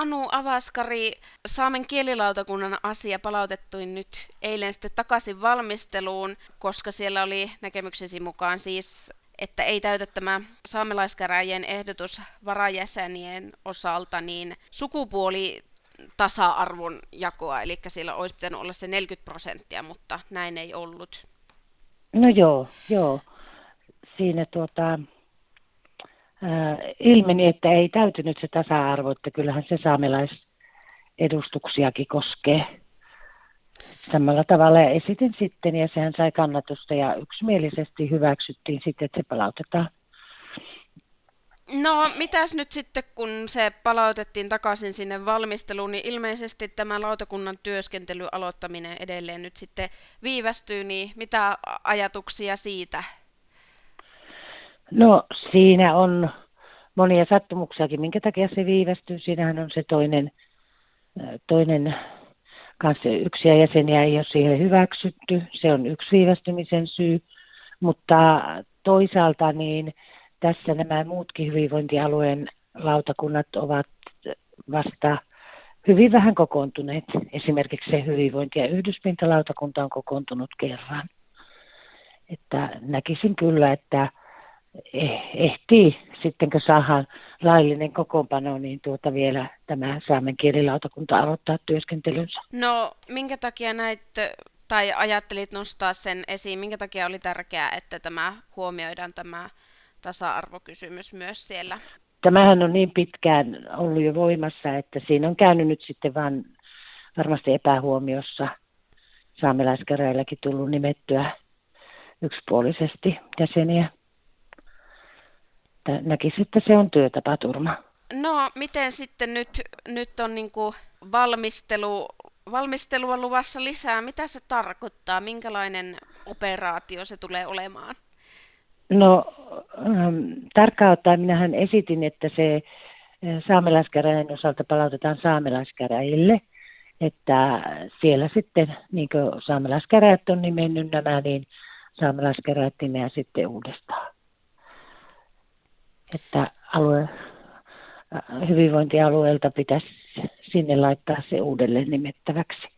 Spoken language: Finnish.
Anu Avaskari, Saamen kielilautakunnan asia palautettuin nyt eilen sitten takaisin valmisteluun, koska siellä oli näkemyksesi mukaan siis että ei täytä tämä saamelaiskäräjien ehdotus varajäsenien osalta niin sukupuoli tasa-arvon jakoa, eli siellä olisi pitänyt olla se 40 prosenttia, mutta näin ei ollut. No joo, joo. Siinä tuota, ilmeni, että ei täytynyt se tasa-arvo, että kyllähän se saamelaisedustuksiakin koskee. Samalla tavalla esitin sitten ja sehän sai kannatusta ja yksimielisesti hyväksyttiin sitten, että se palautetaan. No, mitäs nyt sitten, kun se palautettiin takaisin sinne valmisteluun, niin ilmeisesti tämä lautakunnan työskentely aloittaminen edelleen nyt sitten viivästyy, niin mitä ajatuksia siitä? No, siinä on monia sattumuksiakin, minkä takia se viivästyy. Siinähän on se toinen, toinen kanssa yksiä jäseniä ei ole siihen hyväksytty. Se on yksi viivästymisen syy, mutta toisaalta niin tässä nämä muutkin hyvinvointialueen lautakunnat ovat vasta hyvin vähän kokoontuneet. Esimerkiksi se hyvinvointi- ja yhdyspintalautakunta on kokoontunut kerran. Että näkisin kyllä, että ehtii sitten kun saadaan laillinen kokoonpano, niin tuota vielä tämä saamen kielilautakunta aloittaa työskentelynsä. No minkä takia näit, tai ajattelit nostaa sen esiin, minkä takia oli tärkeää, että tämä huomioidaan tämä tasa-arvokysymys myös siellä? Tämähän on niin pitkään ollut jo voimassa, että siinä on käynyt nyt sitten vaan varmasti epähuomiossa saamelaiskäräjilläkin tullut nimettyä yksipuolisesti jäseniä. Näkisin, että se on työtapaturma. No, miten sitten nyt, nyt on niin valmistelu, valmistelua luvassa lisää? Mitä se tarkoittaa? Minkälainen operaatio se tulee olemaan? No ähm, tarkkaan ottaen minähän esitin, että se äh, saamelaiskäräjien osalta palautetaan saamelaiskäräjille, että siellä sitten, niin kuin saamelaiskäräjät on nimennyt nämä, niin saamelaiskäräjät nimeä sitten uudestaan. Että alue, äh, hyvinvointialueelta pitäisi sinne laittaa se uudelleen nimettäväksi.